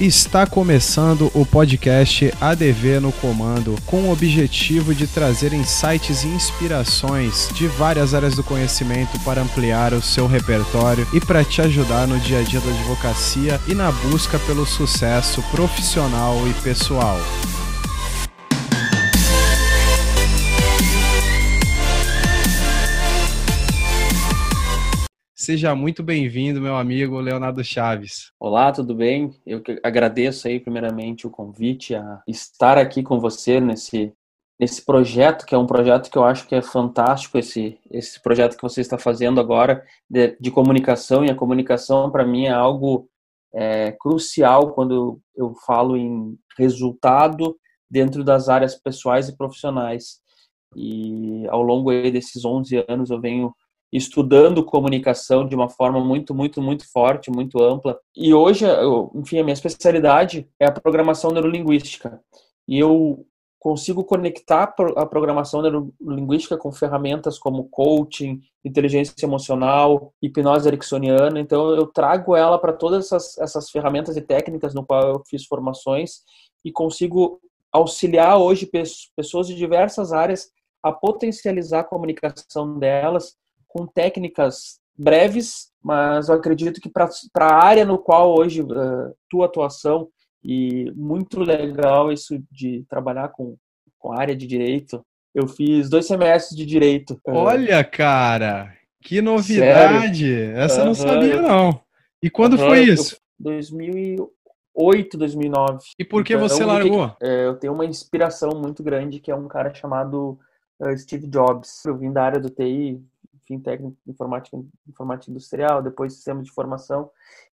Está começando o podcast ADV no Comando, com o objetivo de trazer insights e inspirações de várias áreas do conhecimento para ampliar o seu repertório e para te ajudar no dia a dia da advocacia e na busca pelo sucesso profissional e pessoal. Seja muito bem-vindo, meu amigo Leonardo Chaves. Olá, tudo bem? Eu agradeço aí primeiramente o convite a estar aqui com você nesse nesse projeto, que é um projeto que eu acho que é fantástico, esse, esse projeto que você está fazendo agora de, de comunicação, e a comunicação para mim é algo é, crucial quando eu falo em resultado dentro das áreas pessoais e profissionais. E ao longo desses 11 anos eu venho estudando comunicação de uma forma muito, muito, muito forte, muito ampla. E hoje, eu, enfim, a minha especialidade é a programação neurolinguística. E eu consigo conectar a programação neurolinguística com ferramentas como coaching, inteligência emocional, hipnose ericksoniana. Então, eu trago ela para todas essas, essas ferramentas e técnicas no qual eu fiz formações e consigo auxiliar hoje pessoas de diversas áreas a potencializar a comunicação delas com técnicas breves, mas eu acredito que para a área no qual hoje uh, tua atuação e muito legal isso de trabalhar com, com a área de direito. Eu fiz dois semestres de direito. Olha, cara, que novidade! Sério? Essa eu não sabia não. E quando uhum. foi isso? 2008, 2009. E por que então, você largou? É, eu tenho uma inspiração muito grande que é um cara chamado Steve Jobs. Eu vim da área do TI, enfim, técnico de informática, informática industrial, depois sistema de formação.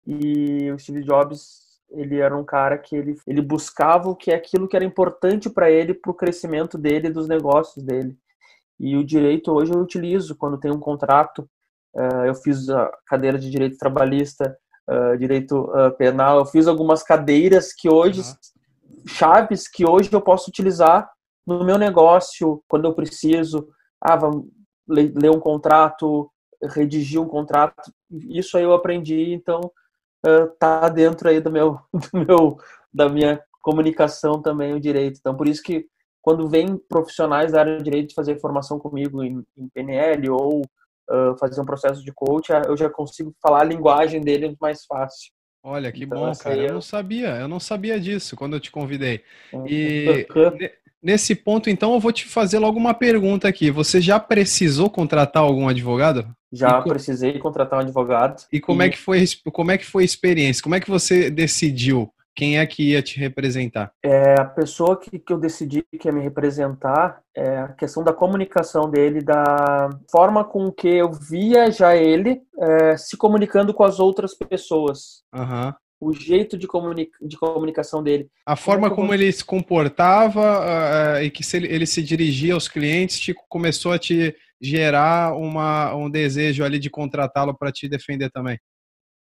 E o Steve Jobs, ele era um cara que ele, ele buscava o que é aquilo que era importante para ele, para o crescimento dele e dos negócios dele. E o direito hoje eu utilizo quando tem um contrato. Uh, eu fiz a cadeira de direito trabalhista, uh, direito uh, penal. Eu fiz algumas cadeiras que hoje, uhum. chaves que hoje eu posso utilizar no meu negócio quando eu preciso. Ah, vamos, ler um contrato, redigir um contrato, isso aí eu aprendi, então tá dentro aí do meu, do meu, da minha comunicação também o direito. Então por isso que quando vem profissionais da área de direito fazer formação comigo em, em PNL ou uh, fazer um processo de coach, eu já consigo falar a linguagem dele mais fácil. Olha, que então, bom, cara. Eu não sabia, eu não sabia disso quando eu te convidei. E Nesse ponto, então, eu vou te fazer logo uma pergunta aqui. Você já precisou contratar algum advogado? Já e precisei contratar um advogado. E como e... é que foi como é que foi a experiência? Como é que você decidiu quem é que ia te representar? É, a pessoa que, que eu decidi que ia me representar é a questão da comunicação dele, da forma com que eu via já ele é, se comunicando com as outras pessoas. Uhum o jeito de, comunica de comunicação dele. A forma como, como ele se comportava uh, e que se ele, ele, se dirigia aos clientes te, começou a te gerar uma, um desejo ali de contratá-lo para te defender também.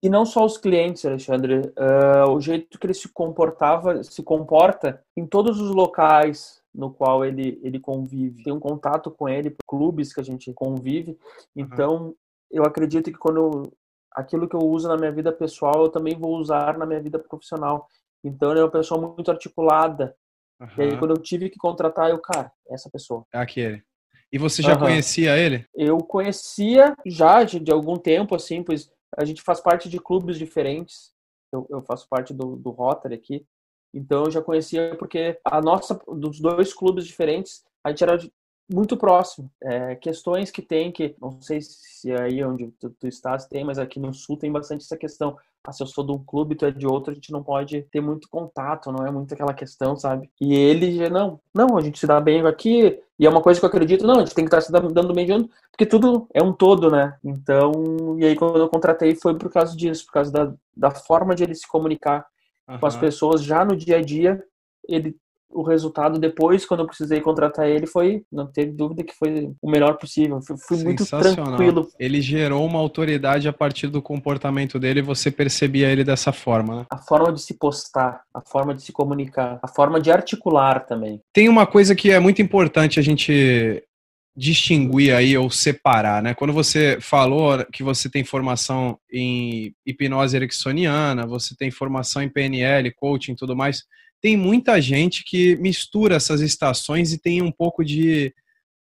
E não só os clientes, Alexandre, uh, o jeito que ele se comportava, se comporta em todos os locais no qual ele, ele convive. Tem um contato com ele, clubes que a gente convive. Então, uhum. eu acredito que quando aquilo que eu uso na minha vida pessoal, eu também vou usar na minha vida profissional. Então, ele é uma pessoa muito articulada. Uhum. E aí, quando eu tive que contratar, eu, cara, essa pessoa. É aquele. E você já uhum. conhecia ele? Eu conhecia já de, de, algum tempo, assim, pois a gente faz parte de clubes diferentes. Eu, eu faço parte do, do Rotary aqui. Então, eu já conhecia porque a nossa, dos dois clubes diferentes, a gente era muito próximo. É, questões que tem que, não sei se aí onde tu, tu estás tem, mas aqui no sul tem bastante essa questão. Ah, se eu sou de um clube, tu é de outro, a gente não pode ter muito contato, não é muito aquela questão, sabe? E ele, não, não, a gente se dá bem aqui, e é uma coisa que eu acredito, não, a gente tem que estar se dando bem junto, porque tudo é um todo, né? Então, e aí quando eu contratei foi por causa disso, por causa da, da forma de ele se comunicar uhum. com as pessoas já no dia a dia, ele o resultado depois, quando eu precisei contratar ele, foi, não teve dúvida que foi o melhor possível. Fui, muito tranquilo. Ele gerou uma autoridade a partir do comportamento dele e você percebia ele dessa forma, né? A forma de se postar, a forma de se comunicar, a forma de articular também. Tem uma coisa que é muito importante a gente distinguir aí ou separar, né? Quando você falou que você tem formação em hipnose ericksoniana, você tem formação em PNL, coaching e tudo mais, tem muita gente que mistura essas estações e tem um pouco de,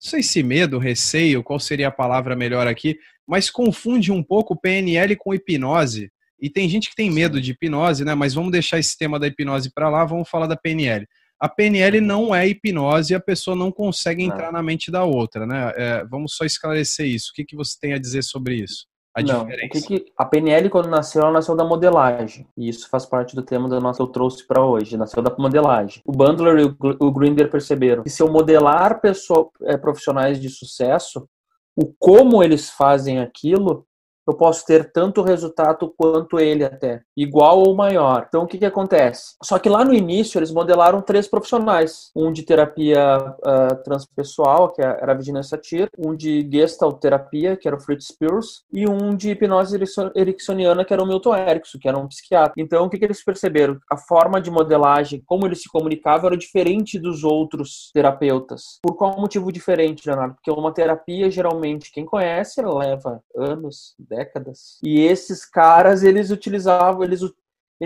não sei se medo, receio, qual seria a palavra melhor aqui, mas confunde um pouco PNL com hipnose. E tem gente que tem medo de hipnose, né? Mas vamos deixar esse tema da hipnose para lá, vamos falar da PNL. A PNL não é hipnose e a pessoa não consegue entrar na mente da outra, né? É, vamos só esclarecer isso. O que, que você tem a dizer sobre isso? A não, diferença. O que que, a PNL, quando nasceu, ela nasceu da modelagem. E isso faz parte do tema da nossa que eu trouxe para hoje. Nasceu da modelagem. O Bandler e o, o Grinder perceberam que se eu modelar pessoa, é, profissionais de sucesso, o como eles fazem aquilo eu posso ter tanto resultado quanto ele até, igual ou maior. Então o que, que acontece? Só que lá no início eles modelaram três profissionais, um de terapia uh, transpessoal, que era a Virginia Satir, um de Gestalt terapia, que era o Fritz Spears, e um de hipnose ericksoniana, que era o Milton Erickson, que era um psiquiatra. Então o que, que eles perceberam? A forma de modelagem, como eles se comunicavam, era diferente dos outros terapeutas. Por qual motivo diferente, Leonardo? Porque uma terapia, geralmente, quem conhece, leva anos, décadas. E esses caras, eles utilizavam, eles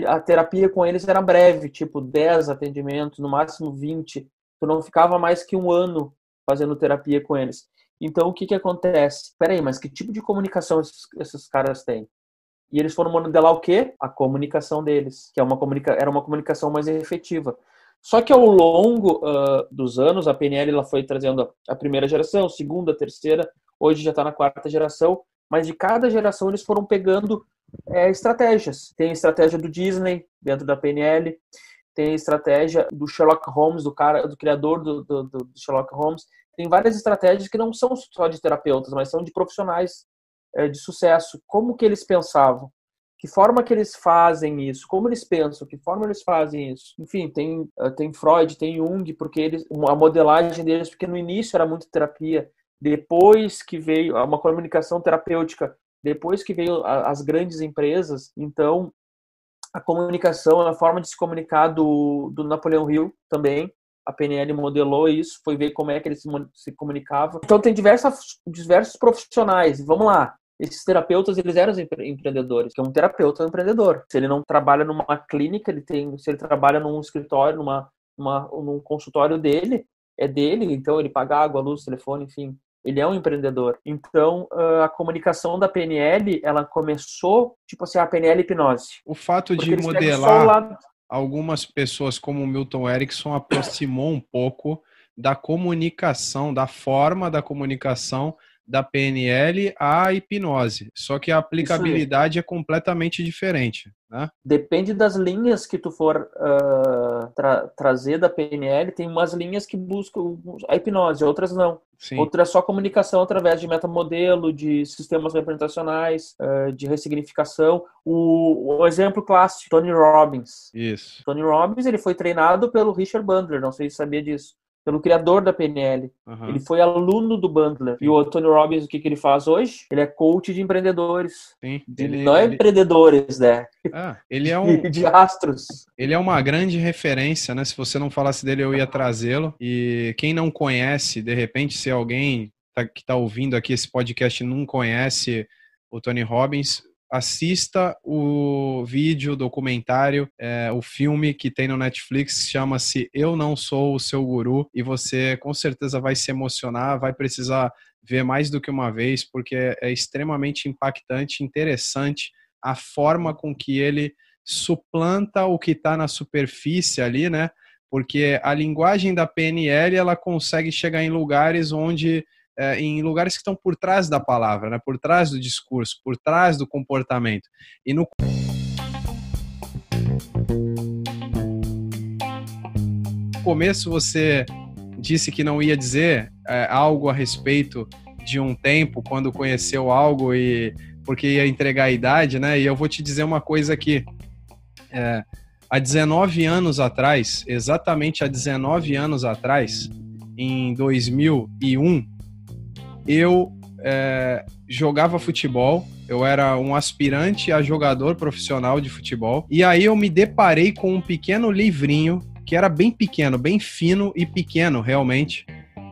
a terapia com eles era breve, tipo 10 atendimentos, no máximo 20. Tu não ficava mais que um ano fazendo terapia com eles. Então, o que que acontece? Peraí, mas que tipo de comunicação esses, esses caras têm? E eles foram modelar o quê? A comunicação deles, que é uma comunica era uma comunicação mais efetiva. Só que ao longo uh, dos anos, a PNL ela foi trazendo a primeira geração, segunda, terceira, hoje já está na quarta geração, mas de cada geração eles foram pegando é, estratégias. Tem a estratégia do Disney dentro da PNL, tem a estratégia do Sherlock Holmes, do cara, do criador do, do, do Sherlock Holmes. Tem várias estratégias que não são só de terapeutas, mas são de profissionais é, de sucesso. Como que eles pensavam? Que forma que eles fazem isso? Como eles pensam? Que forma eles fazem isso? Enfim, tem, eh, tem Freud, tem Jung, porque eles, a modelagem deles, porque no início era muito terapia, depois que veio uma comunicação terapêutica, depois que veio as grandes empresas, então a comunicação, a forma de se comunicar do, do Napoleão Hill também, a PNL modelou isso, foi ver como é que ele se, se comunicava. Então tem diversas, diversos profissionais. Vamos lá. Esses terapeutas, eles eram empreendedores, que é um terapeuta é um empreendedor. Se ele não trabalha numa clínica, ele tem, se ele trabalha num escritório, numa, numa, num consultório dele, é dele, então ele paga água, luz, telefone, enfim, ele é um empreendedor. Então, ah, a comunicação da PNL, ela começou, tipo assim, a PNL hipnose. O fato de modelar algumas pessoas como o Milton Erickson aproximou um pouco da comunicação, da forma da comunicação da PNL à hipnose. Só que a aplicabilidade é completamente diferente. Né? Depende das linhas que tu for uh, tra trazer da PNL. Tem umas linhas que buscam a hipnose, outras não. Sim. Outras é só comunicação através de metamodelo, de sistemas representacionais, uh, de ressignificação. O, o, exemplo clássico, Tony Robbins. Isso. Tony Robbins ele foi treinado pelo Richard Bandler, não sei se sabia disso pelo criador da PNL. Uhum. Ele foi aluno do Bandler. Sim. E o Tony Robbins, o que, que ele faz hoje? Ele é coach de empreendedores. Sim. Ele, não é ele... empreendedores, né? Ah, ele é um... de astros. Ele é uma grande referência, né? Se você não falasse dele, eu ia trazê-lo. E quem não conhece, de repente, se alguém tá, que está ouvindo aqui esse podcast não conhece o Tony Robbins, assista o vídeo, documentário, é, o filme que tem no Netflix, chama-se Eu Não Sou o Seu Guru, e você com certeza vai se emocionar, vai precisar ver mais do que uma vez, porque é extremamente impactante, interessante a forma com que ele suplanta o que está na superfície ali, né? Porque a linguagem da PNL ela consegue chegar em lugares onde é, em lugares que estão por trás da palavra, né? por trás do discurso, por trás do comportamento. E no começo você disse que não ia dizer é, algo a respeito de um tempo quando conheceu algo e porque ia entregar a idade, né? E eu vou te dizer uma coisa aqui. É, há 19 anos atrás, exatamente há 19 anos atrás, em 2001, eu é, jogava futebol, eu era um aspirante a jogador profissional de futebol, e aí eu me deparei com um pequeno livrinho, que era bem pequeno, bem fino e pequeno realmente,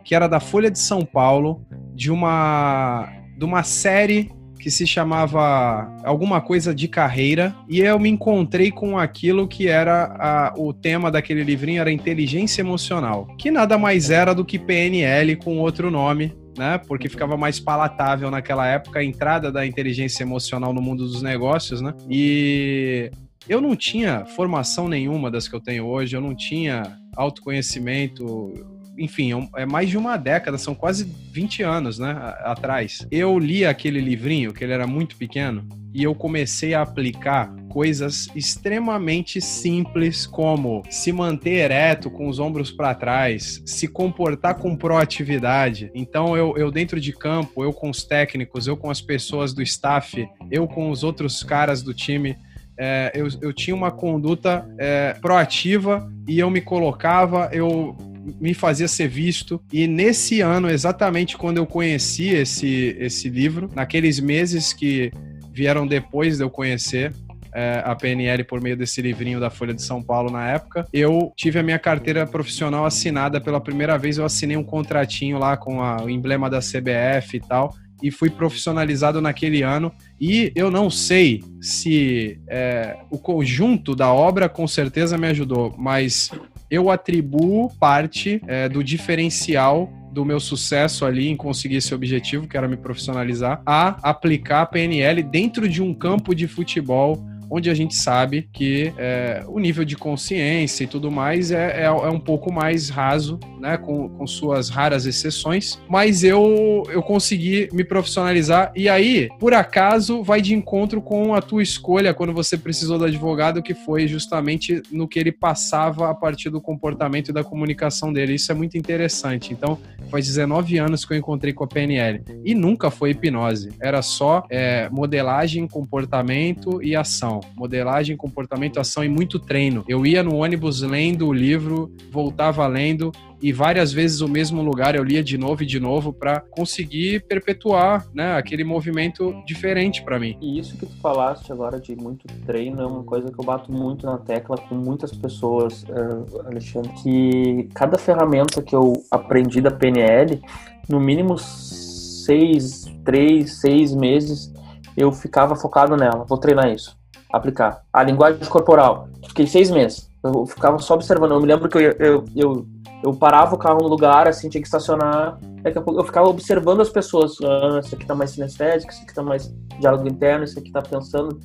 que era da Folha de São Paulo, de uma de uma série que se chamava alguma coisa de carreira. E eu me encontrei com aquilo que era a, o tema daquele livrinho era inteligência emocional, que nada mais era do que PNL com outro nome, né? Porque ficava mais palatável naquela época a entrada da inteligência emocional no mundo dos negócios, né? E eu não tinha formação nenhuma das que eu tenho hoje, eu não tinha autoconhecimento, enfim, é, mais de uma década, são quase 20 anos, né, atrás. Eu li aquele livrinho, que ele era muito pequeno, e eu comecei a aplicar coisas extremamente simples como se manter ereto com os ombros para trás, se comportar com proatividade. Então eu, eu dentro de campo, eu com os técnicos, eu com as pessoas do staff, eu com os outros caras do time, é, eu, eu tinha uma conduta é, proativa e eu me colocava, eu me fazia ser visto. E nesse ano, exatamente quando eu conheci esse, esse livro, naqueles meses que vieram depois de eu conhecer, é, a PNL por meio desse livrinho da Folha de São Paulo na época. Eu tive a minha carteira profissional assinada pela primeira vez. Eu assinei um contratinho lá com a, o emblema da CBF e tal. E fui profissionalizado naquele ano. E eu não sei se é, o conjunto da obra com certeza me ajudou, mas eu atribuo parte é, do diferencial do meu sucesso ali em conseguir esse objetivo, que era me profissionalizar, a aplicar a PNL dentro de um campo de futebol onde a gente sabe que é, o nível de consciência e tudo mais é, é, é, um pouco mais raso, né, com, com suas raras exceções, mas eu, eu consegui me profissionalizar e aí, por acaso, vai de encontro com a tua escolha quando você precisou do advogado, que foi justamente no que ele passava a partir do comportamento e da comunicação dele. Isso é muito interessante. Então, faz 19 anos que eu encontrei com a PNL e nunca foi hipnose, era só é, modelagem, comportamento e ação modelagem, comportamento, ação e muito treino. Eu ia no ônibus lendo o livro, voltava lendo e várias vezes o mesmo lugar eu lia de novo e de novo para conseguir perpetuar, né, aquele movimento diferente para mim. E isso que tu falaste agora de muito treino é uma coisa que eu bato muito na tecla com muitas pessoas, uh, Alexandre, que cada ferramenta que eu aprendi da PNL, no mínimo seis, três, seis meses eu ficava focado nela. Vou treinar isso aplicar. A linguagem corporal. Fiquei seis meses. Eu ficava só observando. Eu me lembro que eu, eu, eu, eu parava o carro no lugar, assim, tinha que estacionar. Daqui a pouco eu ficava observando as pessoas. Ah, esse aqui tá mais sinestésico, esse aqui tá mais diálogo interno, esse aqui tá pensando.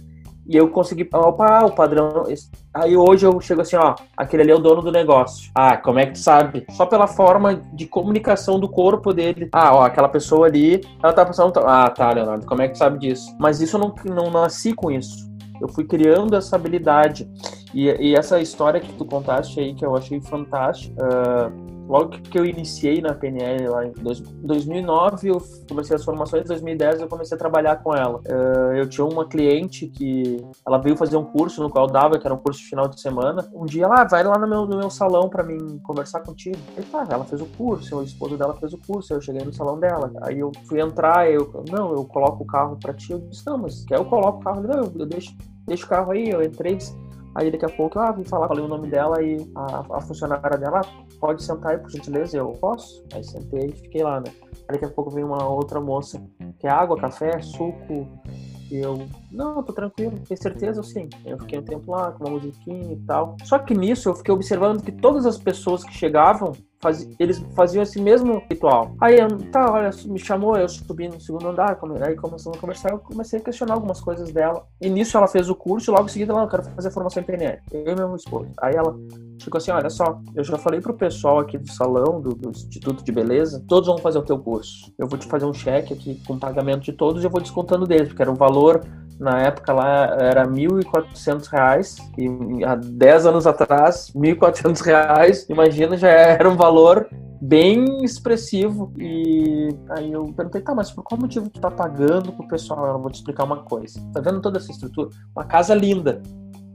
E eu consegui, opa, o padrão. Aí hoje eu chego assim, ó, aquele ali é o dono do negócio. Ah, como é que tu sabe? Só pela forma de comunicação do corpo dele. Ah, ó, aquela pessoa ali, ela tá pensando. Ah, tá, Leonardo, como é que tu sabe disso? Mas isso eu não, não nasci com isso eu fui criando essa habilidade. E, e, essa história que tu contaste aí, que eu achei fantástica, uh, logo que eu iniciei na PNL lá em 2009, eu comecei as formações, em 2010 eu comecei a trabalhar com ela. Uh, eu tinha uma cliente que ela veio fazer um curso no qual eu dava, que era um curso de final de semana. Um dia ela ah, vai lá no meu, no meu salão para mim conversar contigo. E tá, ela fez o curso, o esposo dela fez o curso, eu cheguei no salão dela. Aí eu fui entrar, eu, não, eu coloco o carro para ti. Eu disse, não, mas quer eu coloco o carro? Não, eu deixo, deixo o carro aí, eu entrei Aí daqui a pouco, ah, vim falar, falei o nome dela e a, a funcionária dela, ah, pode sentar aí, por gentileza? Eu posso? Aí sentei e fiquei lá, né? Aí daqui a pouco vem uma outra moça, que é água, café, suco. E eu, não, tô tranquilo, tem certeza? Eu sim. Eu fiquei um tempo lá com uma musiquinha e tal. Só que nisso eu fiquei observando que todas as pessoas que chegavam Faz, eles faziam esse mesmo ritual. Aí, tá, olha, me chamou, eu subi no segundo andar, aí começamos a conversar, eu comecei a questionar algumas coisas dela. E nisso ela fez o curso logo em seguida ela, eu quero fazer formação em PNL. Eu e meu esposo. Aí ela ficou assim, olha só, eu já falei pro pessoal aqui do salão, do, do, Instituto de Beleza, todos vão fazer o teu curso. Eu vou te fazer um cheque aqui com pagamento de todos e eu vou descontando deles, porque era um valor na época lá era R$ 1.400 e há 10 anos atrás, R$ 1.400, imagina, já era um valor bem expressivo. E aí eu perguntei, tá, mas por qual motivo tu tá pagando pro pessoal? Eu vou te explicar uma coisa. Tá vendo toda essa estrutura? Uma casa linda.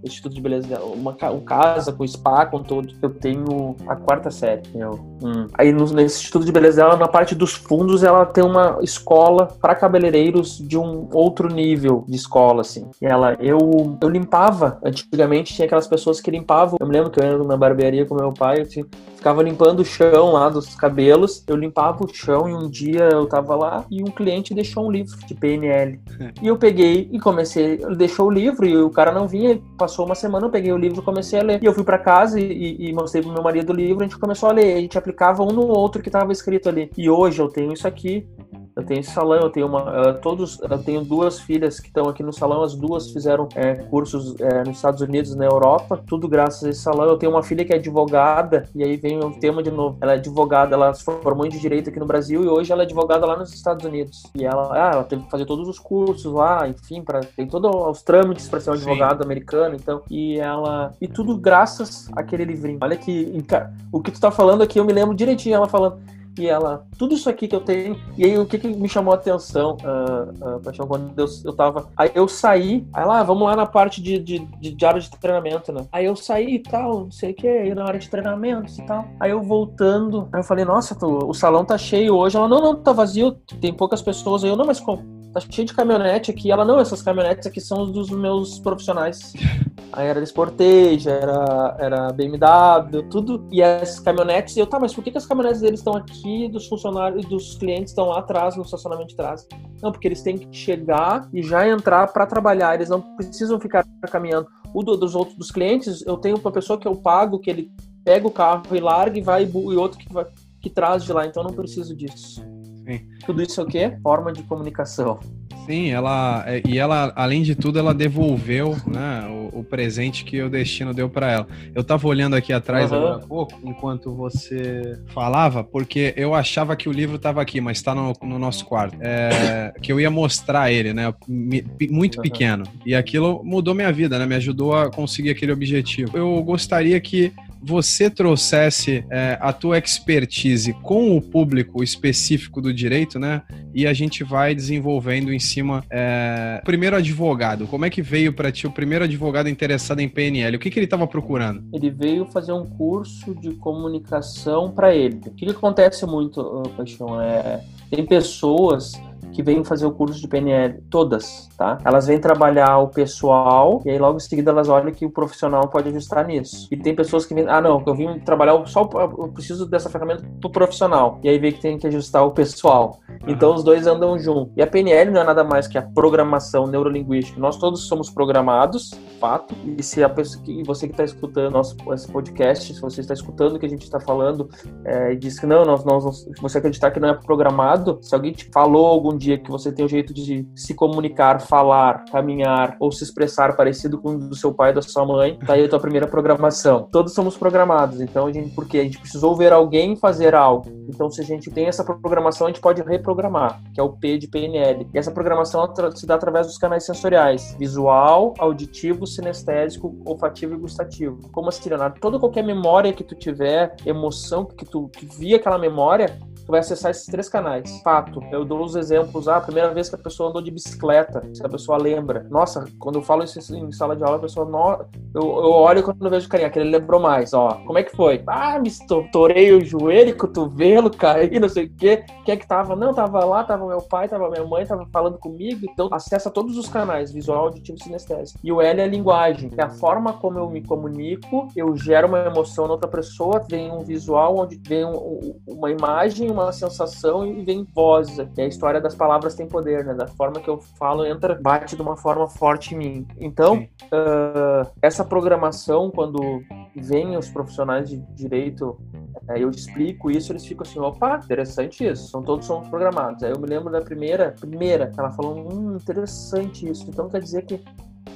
Instituto de Beleza dela. Uma, um casa com spa, com todo. Eu tenho a quarta série. Eu, hum. Aí no, nesse Instituto de Beleza dela, na parte dos fundos, ela tem uma escola para cabeleireiros de um outro nível de escola, assim. E ela, eu, eu limpava, antigamente tinha aquelas pessoas que limpavam. Eu me lembro que eu ia na barbearia com meu pai, eu tinha, ficava limpando o chão lá dos cabelos. Eu limpava o chão e um dia eu tava lá e um cliente deixou um livro de PNL. e eu peguei e comecei, ele deixou o livro e o cara não vinha, passou uma semana, eu peguei o livro e comecei a ler. E eu fui para casa e, e, mostrei pro meu marido o livro, a gente começou a ler, a gente aplicava um no outro que tava escrito ali. E hoje eu tenho isso aqui, eu tenho esse salão, eu tenho uma, uh, todos, eu tenho duas filhas que estão aqui no salão, as duas fizeram é, cursos é, nos Estados Unidos, na Europa, tudo graças a esse salão. Eu tenho uma filha que é advogada e aí vem o tema de novo. Ela é advogada, ela se formou em direito aqui no Brasil e hoje ela é advogada lá nos Estados Unidos. E ela, ah, ela teve que fazer todos os cursos lá, enfim, para tem todos os trâmites para ser um advogado americano, então. E ela e tudo graças àquele livrinho. Olha que o que tu tá falando aqui, eu me lembro direitinho ela falando e ela, tudo isso aqui que eu tenho. E aí, o que, que me chamou a atenção, uh, uh, Paixão, quando eu, eu tava. Aí eu saí, aí lá, vamos lá na parte de, de, de, de área de treinamento, né? Aí eu saí e tal, não sei o que, aí na área de treinamento e tal. Aí eu voltando, aí eu falei, nossa, o salão tá cheio hoje. Ela, não, não, tá vazio, tem poucas pessoas. Aí eu, não, mas como? Tá cheio de caminhonete aqui. Ela, não, essas caminhonetes aqui são dos meus profissionais. Aí era Sportage, era, era BMW, tudo. E as caminhonetes, eu, tá, mas por que, que as caminhonetes deles estão aqui dos funcionários, dos clientes estão lá atrás, no estacionamento de trás? Não, porque eles têm que chegar e já entrar para trabalhar, eles não precisam ficar caminhando. O do, dos outros dos clientes, eu tenho uma pessoa que eu pago, que ele pega o carro e larga e vai, e outro que, vai, que traz de lá, então eu não preciso disso. Sim. Tudo isso é o quê? Forma de comunicação. Sim, ela é, e ela, além de tudo, ela devolveu né, o, o presente que o destino deu para ela. Eu tava olhando aqui atrás uhum. agora há pouco, enquanto você falava, porque eu achava que o livro estava aqui, mas está no, no, nosso quarto. É, que eu ia mostrar ele, né? Muito pequeno. E aquilo mudou minha vida, né? Me ajudou a conseguir aquele objetivo. Eu gostaria que você trouxesse é, a tua expertise com o público específico do direito, né? E a gente vai desenvolvendo em cima. É... Primeiro advogado, como é que veio para ti o primeiro advogado interessado em PNL? O que, que ele estava procurando? Ele veio fazer um curso de comunicação para ele. O que, que acontece muito, Paixão? É, tem pessoas que vêm fazer o curso de PNL, todas, tá? Elas vêm trabalhar o pessoal e aí logo em seguida elas olham que o profissional pode ajustar nisso. E tem pessoas que vêm, ah não, eu vim trabalhar só, eu preciso dessa ferramenta pro profissional. E aí vê que tem que ajustar o pessoal. Então os dois andam juntos. E a PNL não é nada mais que a programação neurolinguística. Nós todos somos programados, fato. E se a pessoa, e você que está escutando nosso esse podcast, se você está escutando o que a gente está falando é, e diz que não, nós, nós, você acreditar que não é programado, se alguém te falou algum dia que você tem um jeito de se comunicar, falar, caminhar ou se expressar parecido com o do seu pai e da sua mãe, tá aí a tua primeira programação. Todos somos programados, então a gente, porque a gente precisou ver alguém fazer algo. Então se a gente tem essa programação, a gente pode reprogramar, que é o P de PNL. E essa programação se dá através dos canais sensoriais: visual, auditivo, sinestésico, olfativo e gustativo. Como assim, Leonardo? Toda qualquer memória que tu tiver, emoção que tu que via aquela memória, tu vai acessar esses três canais. Fato. Eu dou os exemplos. Ah, a primeira vez que a pessoa andou de bicicleta, se a pessoa lembra. Nossa, quando eu falo isso em sala de aula, a pessoa. No... Eu, eu olho quando eu vejo o carinha, que ele lembrou mais. Ó, como é que foi? Ah, me estourei o joelho, cotovelo, caí, não sei o quê. Quem é que tava? Não, tava lá, tava meu pai, tava minha mãe, tava falando comigo. Então, acessa todos os canais, visual, auditivo e sinestésico. E o L é linguagem. É a forma como eu me comunico, eu gero uma emoção na outra pessoa, vem um visual, onde vem um, uma imagem, uma sensação e vem vozes. E a história das palavras tem poder, né? Da forma que eu falo, entra, bate de uma forma forte em mim. Então, uh, essa programação, quando vem os profissionais de direito, uh, eu explico isso, eles ficam assim, opa, interessante isso. São todos somos programados. Aí eu me lembro da primeira, primeira, ela falou, hum, interessante isso. Então quer dizer que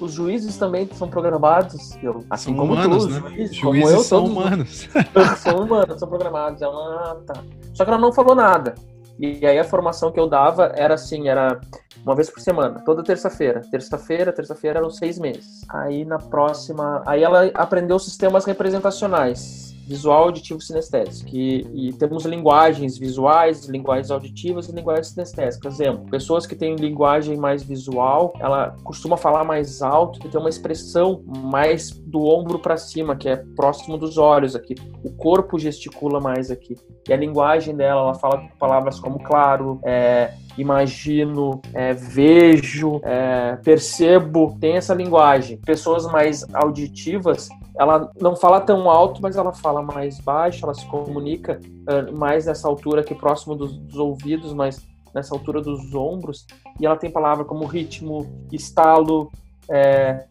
os juízes também são programados, eu, assim são como humanos, tu, né? juízes, juízes como eu, são humanos. são humanos, são programados. Ela, ah, tá. Só que ela não falou nada. E aí a formação que eu dava era assim, era uma vez por semana, toda terça-feira. Terça-feira, terça-feira eram seis meses. Aí na próxima, aí ela aprendeu sistemas representacionais visual, auditivo e sinestésico. E, e, temos linguagens visuais, linguagens auditivas e linguagens sinestésicas. Exemplo, pessoas que têm linguagem mais visual, ela costuma falar mais alto e tem uma expressão mais do ombro para cima, que é próximo dos olhos aqui. O corpo gesticula mais aqui. E a linguagem dela, ela fala palavras como claro, é, imagino, é, vejo, é, percebo, tem essa linguagem. Pessoas mais auditivas, ela não fala tão alto, mas ela fala mais baixo, ela se comunica uh, mais nessa altura aqui próximo dos, dos ouvidos, mas nessa altura dos ombros, e ela tem palavras como ritmo, estalo, é,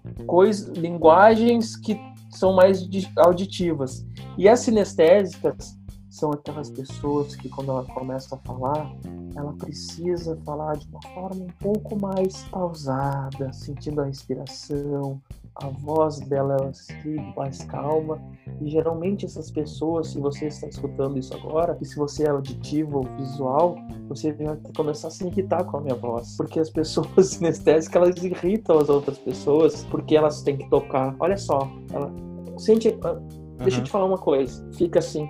linguagens que são mais auditivas. E as sinestésicas são aquelas pessoas que, quando ela começa a falar, ela precisa falar de uma forma um pouco mais pausada, sentindo a respiração, a voz dela é mais calma. E geralmente essas pessoas, se você está escutando isso agora, e se você é auditivo ou visual, você vai começar a se irritar com a minha voz. Porque as pessoas sinestésicas, elas irritam as outras pessoas, porque elas têm que tocar. Olha só, ela sente. Uhum. Deixa eu te falar uma coisa. Fica assim.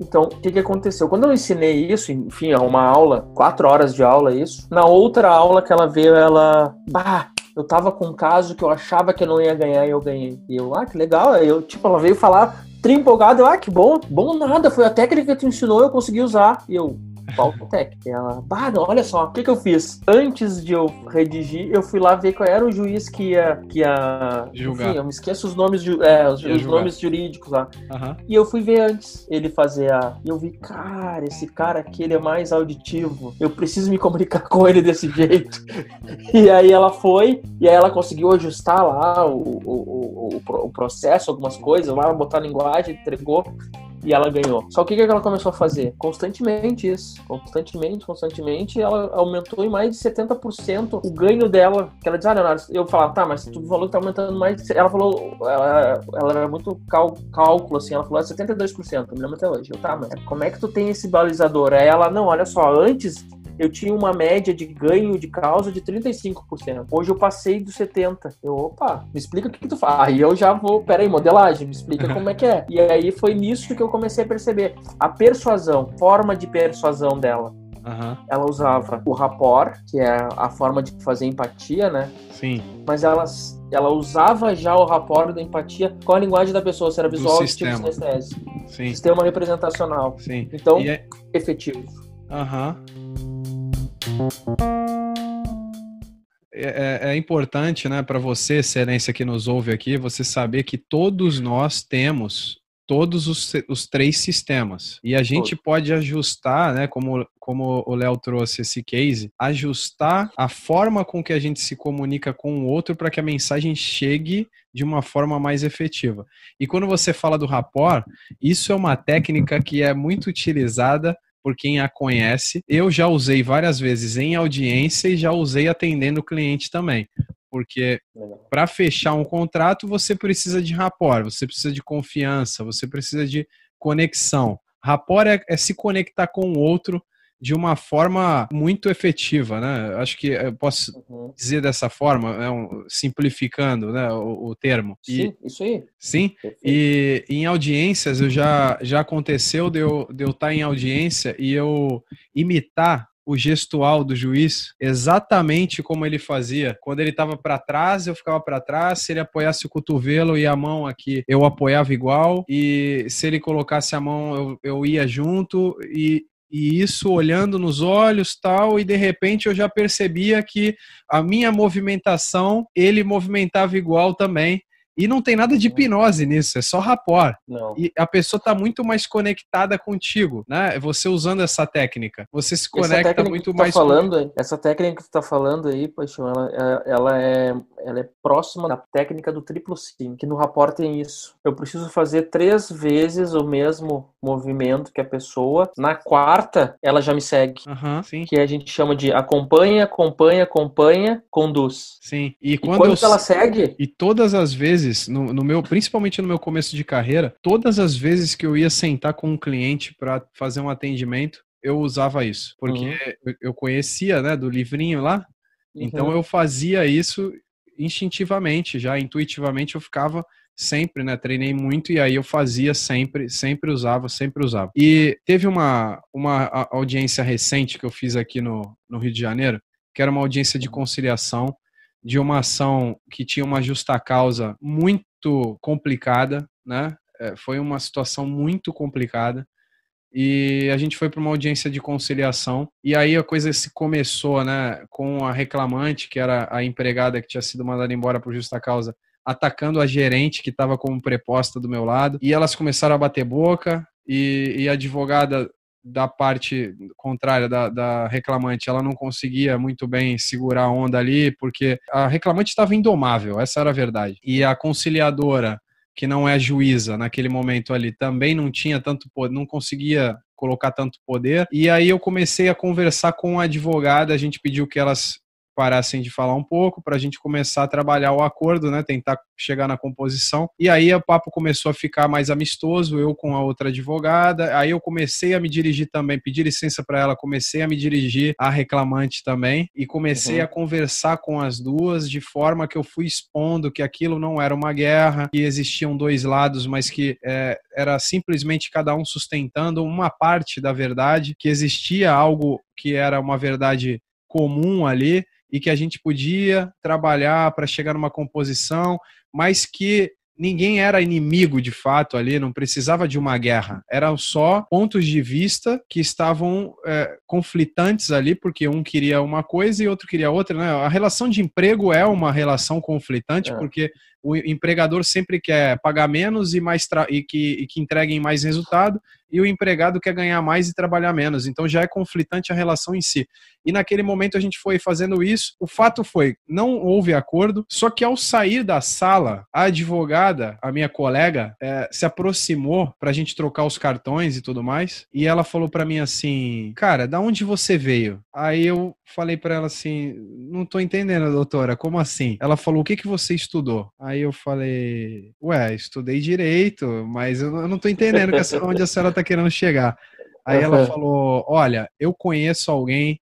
Então, o que, que aconteceu? Quando eu ensinei isso, enfim, uma aula, quatro horas de aula, isso. Na outra aula que ela veio, ela. Bah, eu tava com um caso que eu achava que eu não ia ganhar e eu ganhei. E eu, ah, que legal. Eu, tipo, ela veio falar, tri empolgado, eu, ah, que bom. Bom nada, foi a técnica que tu ensinou, eu consegui usar. E eu, qual técnica? Ela, bah, olha só, o que que eu fiz? Antes de eu redigir, eu fui lá ver qual era o juiz que ia, que ia Julgar. Enfim, eu me esqueço os nomes, é, os, os nomes jurídicos lá. Uhum. E eu fui ver antes ele fazer a... E eu vi, cara, esse cara aqui, ele é mais auditivo. Eu preciso me comunicar com ele desse jeito. e aí ela foi, e aí ela conseguiu ajustar lá o, o, o, o processo, algumas coisas lá, botar a linguagem, entregou e ela ganhou. Só que o que ela começou a fazer? Constantemente isso. Constantemente, constantemente, ela aumentou em mais de 70% o ganho dela. Que ela diz, ah, Leonardo, eu falava, tá, mas tu falou que tá aumentando mais. Ela falou, ela, ela era muito cal, cálculo, assim, ela falou 72%, ah, me lembro até hoje. Eu, tá, mas como é que tu tem esse balizador? Aí ela, não, olha só, antes eu tinha uma média de ganho de causa de 35%. Hoje eu passei dos 70%. Eu, opa, me explica o que, que tu faz. Aí eu já vou, peraí, modelagem, me explica como é que é. E aí foi nisso que eu comecei a perceber. A persuasão, forma de persuasão dela. Uhum. Ela usava o rapport, que é a forma de fazer empatia, né? Sim. Mas ela, ela usava já o rapport da empatia com a linguagem da pessoa, se era visual ou tipo sinestésico. Sim. Sistema representacional. Sim. Então, é... efetivo. Aham. Uhum. É, é, é, importante, né, para você, excelência que nos ouve aqui, você saber que todos nós temos todos os, os três sistemas. E a gente pode ajustar, né, como, como o Léo trouxe esse case, ajustar a forma com que a gente se comunica com o outro para que a mensagem chegue de uma forma mais efetiva. E quando você fala do rapport, isso é uma técnica que é muito utilizada por quem a conhece. Eu já usei várias vezes em audiência e já usei atendendo o cliente também. Porque para fechar um contrato você precisa de rapport, você precisa de confiança, você precisa de conexão. Rapport é, é se conectar com o outro de uma forma muito efetiva, né? Acho que eu posso uhum. dizer dessa forma, né? simplificando né? o, o termo. Sim, e, isso aí. Sim, e em audiências eu já, já aconteceu de eu, de eu estar em audiência e eu imitar o gestual do juiz exatamente como ele fazia. Quando ele estava para trás, eu ficava para trás. Se ele apoiasse o cotovelo e a mão aqui, eu apoiava igual. E se ele colocasse a mão, eu, eu ia junto. E, e isso olhando nos olhos tal e de repente eu já percebia que a minha movimentação ele movimentava igual também e não tem nada de hipnose nisso, é só rapport. Não. E a pessoa está muito mais conectada contigo, né? Você usando essa técnica, você se conecta muito tá mais. Falando, com... Essa técnica que tu tá falando aí, Paixão, ela, é, ela, é, ela é próxima da técnica do triplo sim, que no rapport tem isso. Eu preciso fazer três vezes o mesmo movimento que a pessoa. Na quarta, ela já me segue. Uhum, que a gente chama de acompanha, acompanha, acompanha, conduz. Sim. E quando, e quando eu... ela segue. E todas as vezes vezes, no, no, meu, principalmente no meu começo de carreira, todas as vezes que eu ia sentar com um cliente para fazer um atendimento, eu usava isso, porque uhum. eu conhecia, né, do livrinho lá, uhum. então eu fazia isso instintivamente, já intuitivamente eu ficava sempre, né, treinei muito e aí eu fazia sempre, sempre usava, sempre usava. E teve uma, uma audiência recente que eu fiz aqui no, no Rio de Janeiro, que era uma audiência de conciliação de uma ação que tinha uma justa causa muito complicada, né? É, foi uma situação muito complicada e a gente foi para uma audiência de conciliação e aí a coisa se começou, né, com a reclamante que era a empregada que tinha sido mandada embora por justa causa atacando a gerente que estava como preposta do meu lado. E elas começaram a bater boca. E, e a advogada da parte contrária da, da, reclamante, ela não conseguia muito bem segurar a onda ali, porque a reclamante estava indomável, essa era a verdade. E a conciliadora, que não é juíza naquele momento ali, também não tinha tanto poder, não conseguia colocar tanto poder. E aí eu comecei a conversar com a advogada, a gente pediu que elas parassem de falar um pouco para a gente começar a trabalhar o acordo, né? Tentar chegar na composição. E aí o papo começou a ficar mais amistoso, eu com a outra advogada. Aí eu comecei a me dirigir também, pedir licença para ela, comecei a me dirigir à reclamante também e comecei uhum. a conversar com as duas de forma que eu fui expondo que aquilo não era uma guerra, que existiam dois lados, mas que é, era simplesmente cada um sustentando uma parte da verdade, que existia algo que era uma verdade comum ali e que a gente podia trabalhar para chegar numa composição, mas que ninguém era inimigo de fato ali, não precisava de uma guerra. Eram só pontos de vista que estavam é, conflitantes ali, porque um queria uma coisa e outro queria outra. Né? A relação de emprego é uma relação conflitante, é. porque o empregador sempre quer pagar menos e, mais e que, e que entreguem mais resultado, e o empregado quer ganhar mais e trabalhar menos. Então já é conflitante a relação em si. E naquele momento a gente foi fazendo isso. O fato foi, não houve acordo, só que ao sair da sala, a advogada, a minha colega, é, se aproximou para a gente trocar os cartões e tudo mais, e ela falou para mim assim, cara, da onde você veio? Aí eu falei para ela assim, não tô entendendo, doutora, como assim? Ela falou, o que que você estudou? Aí eu falei, ué, estudei direito, mas eu não tô entendendo onde a senhora tá querendo chegar. Aí ela falou, olha, eu conheço alguém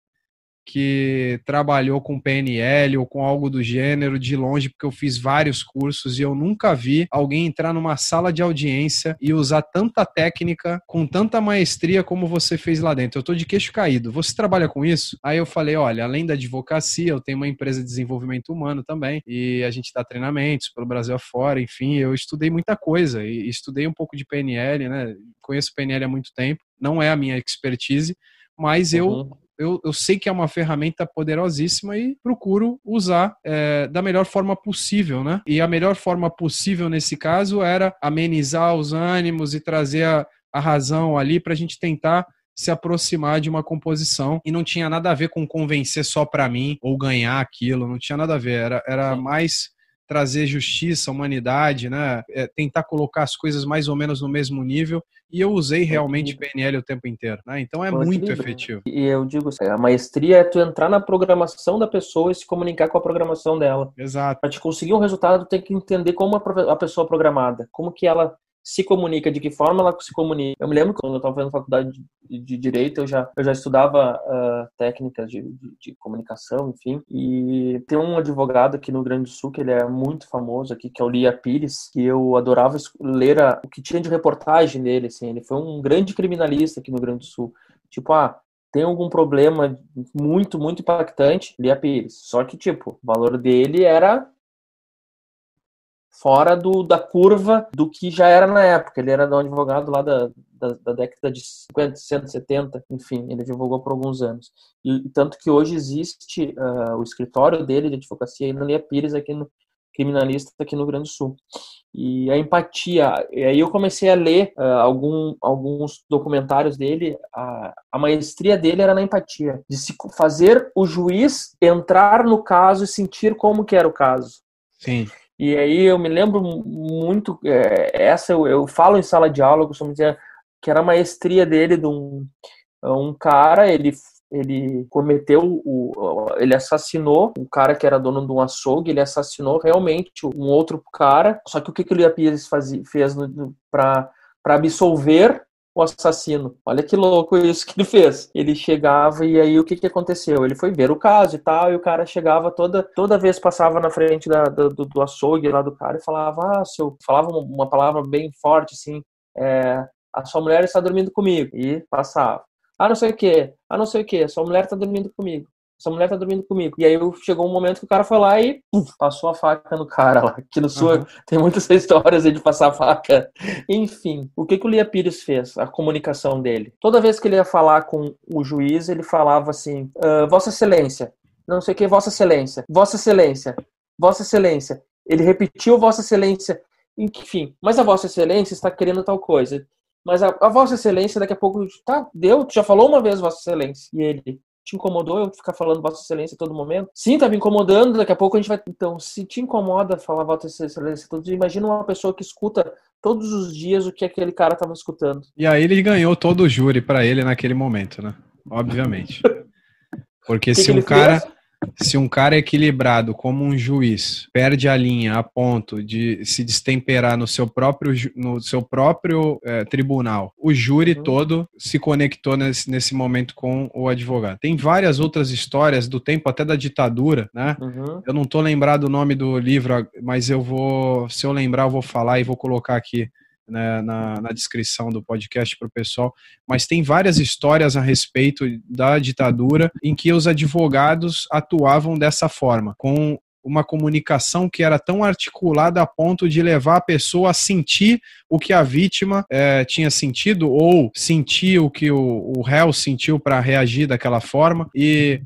que trabalhou com PNL ou com algo do gênero de longe, porque eu fiz vários cursos e eu nunca vi alguém entrar numa sala de audiência e usar tanta técnica com tanta maestria como você fez lá dentro. Eu tô de queixo caído. Você trabalha com isso? Aí eu falei, olha, além da advocacia, eu tenho uma empresa de desenvolvimento humano também e a gente dá treinamentos pelo Brasil afora, enfim, eu estudei muita coisa e estudei um pouco de PNL, né? Conheço PNL há muito tempo, não é a minha expertise, mas eu uhum eu, eu sei que é uma ferramenta poderosíssima e procuro usar é, da melhor forma possível, né? E a melhor forma possível nesse caso era amenizar os ânimos e trazer a, a razão ali para a gente tentar se aproximar de uma composição. E não tinha nada a ver com convencer só para mim ou ganhar aquilo, não tinha nada a ver, era, era mais trazer justiça, humanidade, né? É, tentar colocar as coisas mais ou menos no mesmo nível. E eu usei realmente PNL o tempo inteiro, né? Então é muito efetivo. E eu digo, assim, a maestria é tu entrar na programação da pessoa e se comunicar com a programação dela. Exato. Para te conseguir um resultado, tu tem que entender como a pessoa é programada, como que ela se comunica, de que forma ela se comunica. Eu me lembro quando eu estava fazendo faculdade de, Direito, eu já, eu já estudava uh, técnicas de, de, de, comunicação, enfim, e tem um advogado aqui no Grande do Sul, que ele é muito famoso aqui, que é o Lia Pires, que eu adorava ler a, o que tinha de reportagem dele, assim, ele foi um grande criminalista aqui no Grande do Sul. Tipo, ah, tem algum problema muito, muito impactante, Lia Pires. Só que, tipo, o valor dele era fora do, da curva do que já era na época. Ele era um advogado lá da, da, da, década de 50, 60, 70, enfim, ele advogou por alguns anos. E tanto que hoje existe uh, o escritório dele de advocacia na Lia Pires, aqui no criminalista aqui no Rio Grande do Sul. E a empatia, e aí eu comecei a ler uh, algum, alguns documentários dele, a, a maestria dele era na empatia, de se fazer o juiz entrar no caso e sentir como que era o caso. Sim. E aí eu me lembro muito, é, essa eu, eu, falo em sala de aula, costumo dizer que era a maestria dele de um, um cara, ele, ele cometeu, o, ele assassinou um cara que era dono de um açougue, ele assassinou realmente um outro cara, só que o que, que o faz, fez para absolver o assassino. Olha que louco isso que ele fez. Ele chegava e aí o que, que aconteceu? Ele foi ver o caso e tal, e o cara chegava toda toda vez passava na frente da, do, do açougue lá do cara e falava, ah, seu, falava uma palavra bem forte assim, é, a sua mulher está dormindo comigo. E passava. Ah, não sei o que, ah, não sei o que, sua mulher está dormindo comigo essa mulher tá dormindo comigo. E aí chegou um momento que o cara foi lá e puf, passou a faca no cara lá. Aqui no sul uhum. tem muitas histórias aí de passar a faca. Enfim, o que, que o Lia Pires fez? A comunicação dele. Toda vez que ele ia falar com o juiz, ele falava assim: ah, Vossa Excelência, não sei o que, Vossa Excelência, Vossa Excelência, Vossa Excelência. ele repetiu Vossa Excelência, enfim, mas a Vossa Excelência está querendo tal coisa. Mas a, a Vossa Excelência daqui a pouco, tá, deu, já falou uma vez Vossa Excelência. E ele, te incomodou eu ficar falando Vossa Excelência a todo momento? Sim, tá me incomodando, daqui a pouco a gente vai. Então, se te incomoda falar Vossa Excelência todo dia, imagina uma pessoa que escuta todos os dias o que aquele cara tava escutando. E aí ele ganhou todo o júri para ele naquele momento, né? Obviamente. Porque que se que um cara. Fez? Se um cara equilibrado como um juiz perde a linha a ponto de se destemperar no seu próprio, no seu próprio é, tribunal, o júri uhum. todo se conectou nesse, nesse momento com o advogado. Tem várias outras histórias do tempo até da ditadura, né? Uhum. Eu não tô lembrado o nome do livro, mas eu vou, se eu lembrar, eu vou falar e vou colocar aqui né, na, na, descrição do podcast para o pessoal, mas tem várias histórias a respeito da ditadura em que os advogados atuavam dessa forma, com uma comunicação que era tão articulada a ponto de levar a pessoa a sentir o que a vítima é, tinha sentido ou sentir o que o, o réu sentiu para reagir daquela forma. E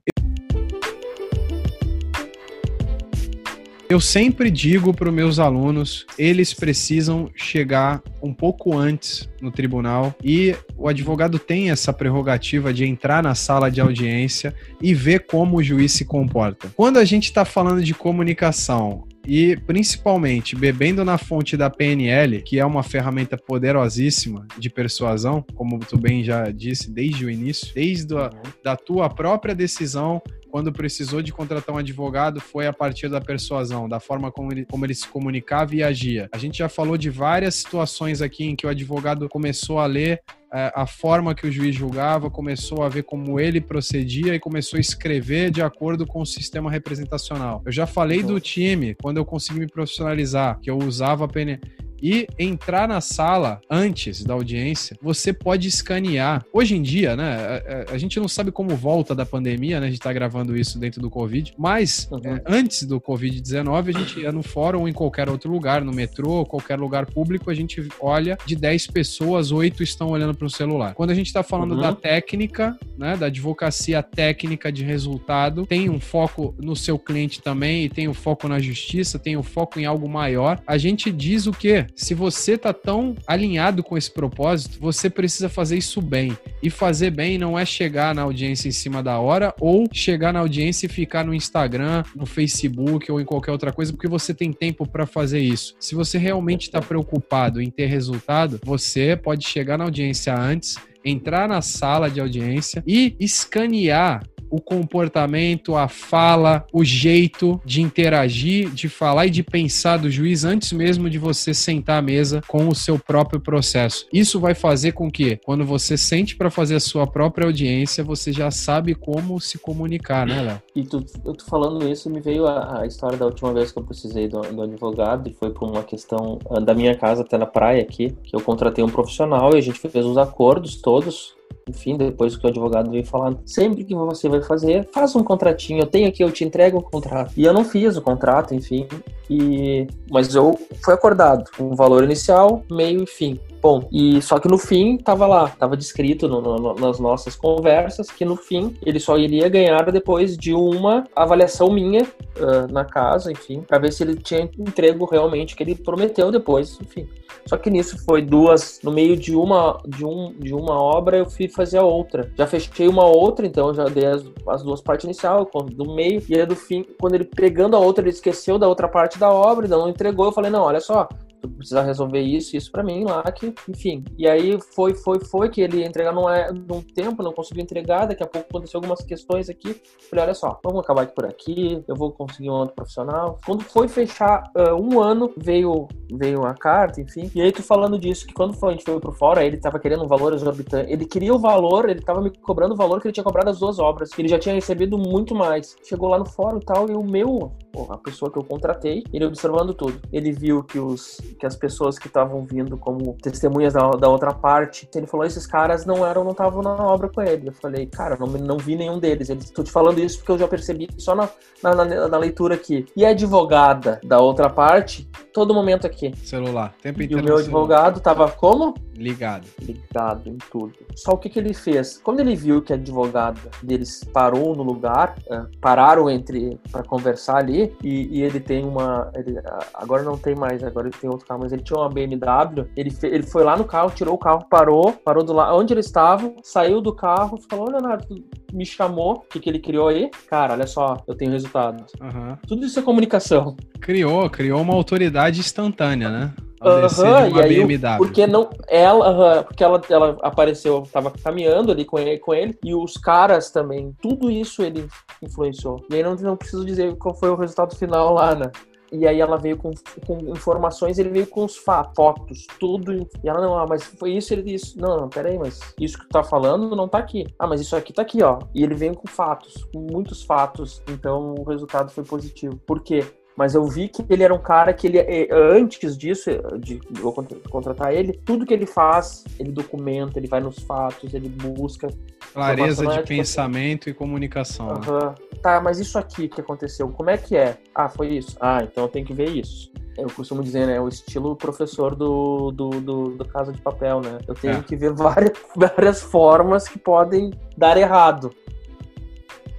Eu sempre digo para os meus alunos, eles precisam chegar um pouco antes no tribunal e o advogado tem essa prerrogativa de entrar na sala de audiência e ver como o juiz se comporta. Quando a gente está falando de comunicação e principalmente bebendo na fonte da PNL, que é uma ferramenta poderosíssima de persuasão, como tu bem já disse desde o início, desde a da tua própria decisão quando precisou de contratar um advogado, foi a partir da persuasão, da forma como ele, como ele se comunicava e agia. A gente já falou de várias situações aqui em que o advogado começou a ler é, a forma que o juiz julgava, começou a ver como ele procedia e começou a escrever de acordo com o sistema representacional. Eu já falei do time, quando eu consegui me profissionalizar, que eu usava a PN e entrar na sala antes da audiência, você pode escanear. Hoje em dia, né, a, a, a gente não sabe como volta da pandemia, né, a gente tá gravando isso dentro do Covid, mas uhum. é, antes do Covid-19, a gente ia no fórum ou em qualquer outro lugar, no metrô, qualquer lugar público, a gente olha de 10 pessoas, 8 estão olhando para o celular. Quando a gente está falando uhum. da técnica, né, da advocacia técnica de resultado, tem um foco no seu cliente também e tem um foco na justiça, tem um foco em algo maior. A gente diz o quê? Se você tá tão alinhado com esse propósito, você precisa fazer isso bem. E fazer bem não é chegar na audiência em cima da hora ou chegar na audiência e ficar no Instagram, no Facebook ou em qualquer outra coisa, porque você tem tempo para fazer isso. Se você realmente está preocupado em ter resultado, você pode chegar na audiência antes entrar na sala de audiência e escanear o comportamento, a fala, o jeito de interagir, de falar e de pensar do juiz antes mesmo de você sentar à mesa com o seu próprio processo. Isso vai fazer com que, quando você sente para fazer a sua própria audiência, você já sabe como se comunicar, né, Léo? E tu, eu tô falando isso, me veio a, a, história da última vez que eu precisei do, do advogado, e foi por uma questão ah, da minha casa até na praia aqui, que eu contratei um profissional e a gente fez os acordos todos enfim, depois que o advogado veio falando, sempre que você vai fazer, faz um contratinho, eu tenho aqui, eu te entrego o contrato. E eu não fiz o contrato, enfim, e mas eu foi acordado um valor inicial, meio e fim. Bom, e só que no fim tava lá, tava descrito no, no, nas nossas conversas que no fim ele só iria ganhar depois de uma avaliação minha uh, na casa, enfim, para ver se ele tinha entrego realmente que ele prometeu depois, enfim. Só que nisso foi duas, no meio de uma de, um, de uma obra eu fui fazer a outra. Já fechei uma outra, então já dei as, as duas partes inicial, do meio e aí do fim, quando ele pegando a outra, ele esqueceu da outra parte da obra, não entregou, eu falei: "Não, olha só, tu precisa resolver isso, isso para mim lá, que, enfim. E aí foi, foi, foi que ele entregar num, é, num tempo, não conseguiu entregar, daqui a pouco aconteceu algumas questões aqui. Falei, olha só, vamos acabar aqui por aqui, eu vou conseguir um outro profissional. Quando foi fechar uh, um ano, veio, veio a carta, enfim. E aí tu falando disso, que quando foi, a gente foi pro fora, ele tava querendo um valor exorbitante. Ele queria o valor, ele tava me cobrando o valor que ele tinha cobrado as duas obras, ele já tinha recebido muito mais. Chegou lá no fórum e tal, e o meu, a pessoa que eu contratei, ele observando tudo. Ele viu que os que as pessoas que estavam vindo como testemunhas da, da, outra parte, ele falou, esses caras não eram, não estavam na obra com ele. Eu falei, cara, não, não vi nenhum deles. Ele, tô te falando isso porque eu já percebi só na, na, na, na leitura aqui. E a advogada da outra parte todo momento aqui. Celular, tempo E inteiro. o meu advogado tava como? Ligado. ligado em tudo. Só o que, que ele fez? Quando ele viu que a advogada deles parou no lugar, eh, pararam entre para conversar ali, e, e ele tem uma. ele, agora não tem mais, agora ele tem outro carro, mas ele tinha uma BMW. Ele, fe- ele foi lá no carro, tirou o carro, parou, parou do lado onde ele estava, saiu do carro, falou: Leonardo, me chamou, o que, que ele criou aí? Cara, olha só, eu tenho resultado. Aham. Tudo isso é comunicação. Criou, criou uma autoridade instantânea, né? Aham, de uma e aí, BMW. porque não ela, aham, porque ela, ela apareceu, tava caminhando ali com ele, com ele, e os caras também, tudo isso ele influenciou. E aí não, não preciso dizer qual foi o resultado final lá, né? E aí ela veio com, com informações, ele veio com os fa- fotos, tudo. E ela, não, ah, mas foi isso, ele disse, não, não, peraí, mas isso que tu tá falando não tá aqui. Ah, mas isso aqui tá aqui, ó. E ele veio com fatos, com muitos fatos. Então o resultado foi positivo. Por quê? Mas eu vi que ele era um cara que ele, eh, antes disso, de eu contratar ele, tudo que ele faz, ele documenta, ele vai nos fatos, ele busca. Clareza de né? Tipo pensamento e comunicação. né? Aham. Tá, mas isso aqui que aconteceu, como é que é? Ah, foi isso. Ah, então eu tenho que ver isso. Eu costumo dizer, né? O estilo professor do, do, do, do Casa de Papel, né? Eu tenho É. que ver várias, várias formas que podem dar errado.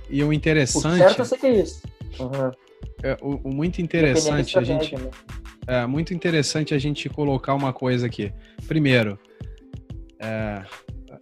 E o O interessante, certo eu sei que é isso. Aham. É, o, o muito interessante a gente né? É muito interessante a gente colocar uma coisa aqui. Primeiro, é,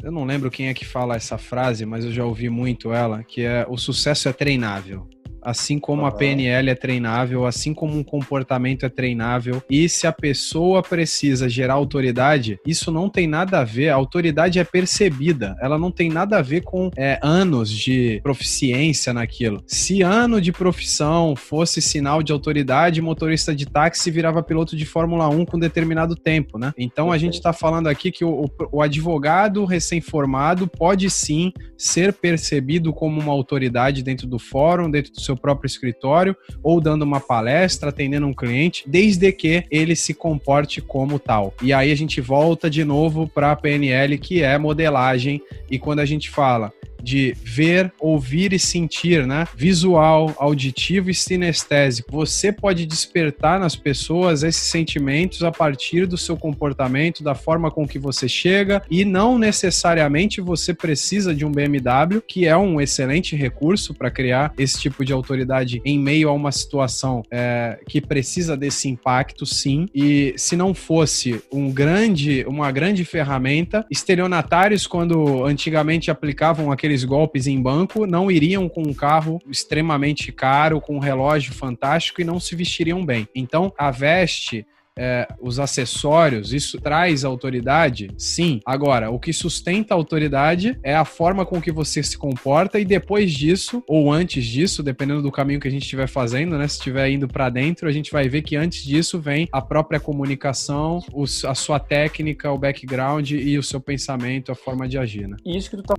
eu não lembro quem é que fala essa frase, mas eu já ouvi muito ela, que é o sucesso é treinável. Assim como a. PNL é treinável, assim como um comportamento é treinável. E se a pessoa precisa gerar autoridade, isso não tem nada a ver. A autoridade é percebida. Ela não tem nada a ver com é, anos de proficiência naquilo. Se ano de profissão fosse sinal de autoridade, motorista de táxi virava piloto de Fórmula 1 com determinado tempo, né? Então a gente está falando aqui que o, o- o advogado recém-formado pode sim ser percebido como uma autoridade dentro do fórum, dentro do seu próprio escritório, ou dando uma palestra, atendendo um cliente, desde que ele se comporte como tal. E aí a gente volta de novo para a PNL, que é modelagem, e quando a gente fala de ver, ouvir e sentir, né? Visual, auditivo e sinestésico. Você pode despertar nas pessoas esses sentimentos a partir do seu comportamento, da forma com que você chega e não necessariamente você precisa de um BMW, que é um excelente recurso para criar esse tipo de autoridade em meio a uma situação é, que precisa desse impacto, sim. E se não fosse um grande, uma grande ferramenta, estelionatários, quando antigamente aplicavam aqueles golpes em banco, não iriam com um carro extremamente caro, com um relógio fantástico e não se vestiriam bem. Então, a veste é, os acessórios, isso traz autoridade? Sim. Agora, o que sustenta a autoridade é a forma com que você se comporta e depois disso, ou antes disso, dependendo do caminho que a gente estiver fazendo, né? Se estiver indo para dentro, a gente vai ver que antes disso vem a própria comunicação, os- a sua técnica, o background e o seu pensamento, a forma de agir, né? Isso que tu tá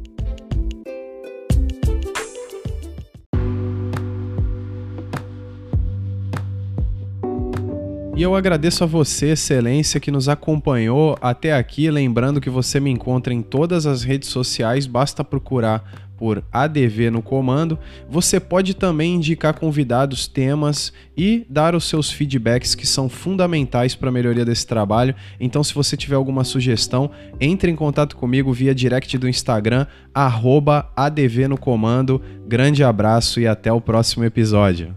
E eu agradeço a você, Excelência, que nos acompanhou até aqui. Lembrando que você me encontra em todas as redes sociais, basta procurar por ADV no comando. Você pode também indicar convidados, temas e dar os seus feedbacks que são fundamentais para a melhoria desse trabalho. Então, se você tiver alguma sugestão, entre em contato comigo via direct do Instagram, arroba ADV no comando. Grande abraço e até o próximo episódio.